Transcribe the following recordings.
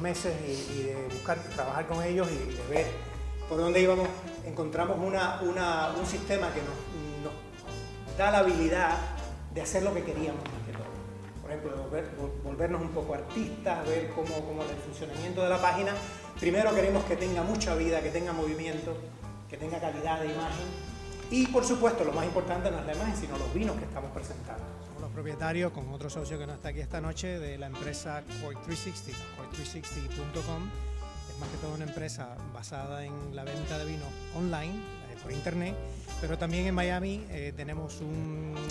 meses y, de buscar, trabajar con ellos y de ver por dónde íbamos, encontramos un sistema que nos, da la habilidad de hacer lo que queríamos Por ejemplo, volvernos un poco artistas, ver cómo, cómo el funcionamiento de la página. Primero queremos que tenga mucha vida, que tenga movimiento, que tenga calidad de imagen y por supuesto, lo más importante no es la imagen, sino los vinos que estamos presentando. Propietarios, con otro socio que no está aquí esta noche, de la empresa Coy360, coy360.com. Es más que todo una empresa basada en la venta de vinos online, eh, por internet, pero también en Miami eh, tenemos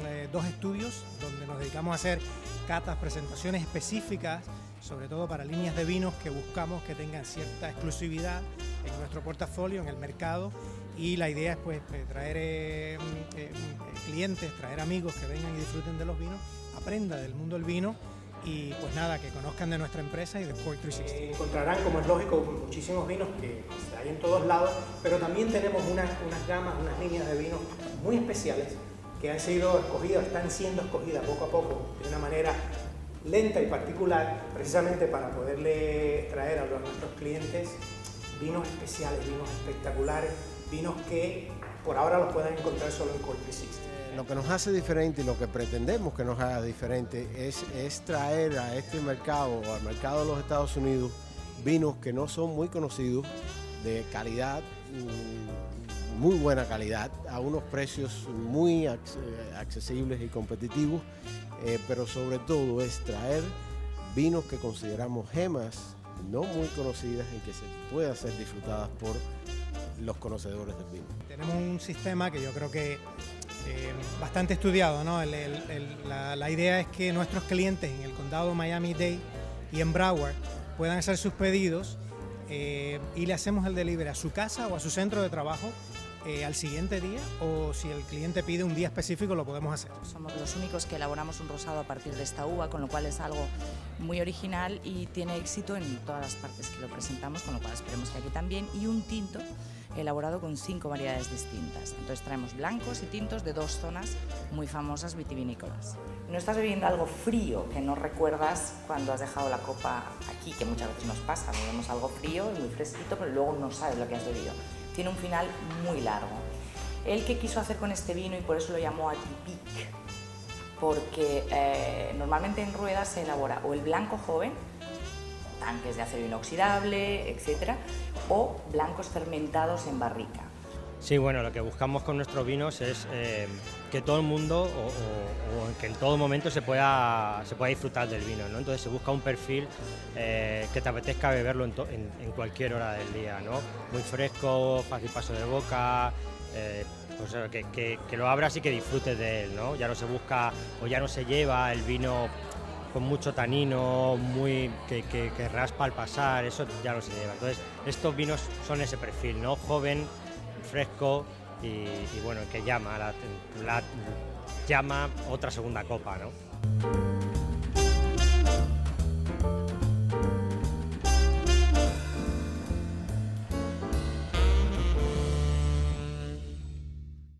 eh, dos estudios donde nos dedicamos a hacer catas, presentaciones específicas, sobre todo para líneas de vinos que buscamos que tengan cierta exclusividad en nuestro portafolio, en el mercado y la idea es pues eh, traer eh, eh, mm, clientes, traer amigos que vengan y disfruten de los vinos, aprenda del mundo del vino y pues nada, que conozcan de nuestra empresa y de Port 360. encontrarán, como es lógico, muchísimos vinos que hay en todos lados, pero también tenemos unas, unas gamas, unas líneas de vinos muy especiales que han sido escogidas, están siendo escogidas poco a poco de una manera lenta y particular, precisamente para poderle traer a nuestros clientes vinos especiales, vinos espectaculares, vinos que por ahora los puedan encontrar solo en Cold Lo que nos hace diferente y lo que pretendemos que nos haga diferente es, es traer a este mercado, al mercado de los Estados Unidos, vinos que no son muy conocidos, de calidad, mm, muy buena calidad, a unos precios muy accesibles y competitivos, eh, pero sobre todo es traer vinos que consideramos gemas no muy conocidas y que se puedan ser disfrutadas por los conocedores del vino. Tenemos un sistema que yo creo que eh, bastante estudiado, ¿no? la, idea es que nuestros clientes en el condado Miami-Dade y en Broward puedan hacer sus pedidos eh, y le hacemos el delivery a su casa o a su centro de trabajo eh, al siguiente día o si el cliente pide un día específico lo podemos hacer. Somos los únicos que elaboramos un rosado a partir de esta uva, con lo cual es algo muy original y tiene éxito en todas las partes que lo presentamos, con lo cual esperemos que aquí también, y un tinto elaborado con cinco variedades distintas. Entonces traemos blancos y tintos de dos zonas muy famosas vitivinícolas. No estás bebiendo algo frío que no recuerdas cuando has dejado la copa aquí, que muchas veces nos pasa, bebemos algo frío y muy fresquito, pero luego no sabes lo que has bebido tiene un final muy largo. Él que quiso hacer con este vino y por eso lo llamó Atipic, porque eh, normalmente en ruedas se elabora o el blanco joven, tanques de acero inoxidable, etc., o blancos fermentados en barrica. Sí, bueno, lo que buscamos con nuestros vinos es eh, que todo el mundo o, que en todo momento se pueda, se pueda disfrutar del vino, ¿no? Entonces se busca un perfil eh, que te apetezca beberlo en, cualquier hora del día, ¿no? Muy fresco, fácil paso de boca, eh, pues, que, lo abras y que disfrutes de él, ¿no? Ya no se busca o ya no se lleva el vino con mucho tanino, muy que, raspa al pasar, eso ya no se lleva. Entonces estos vinos son ese perfil, ¿no? Joven, fresco y, bueno, que llama, la, llama otra segunda copa, ¿no?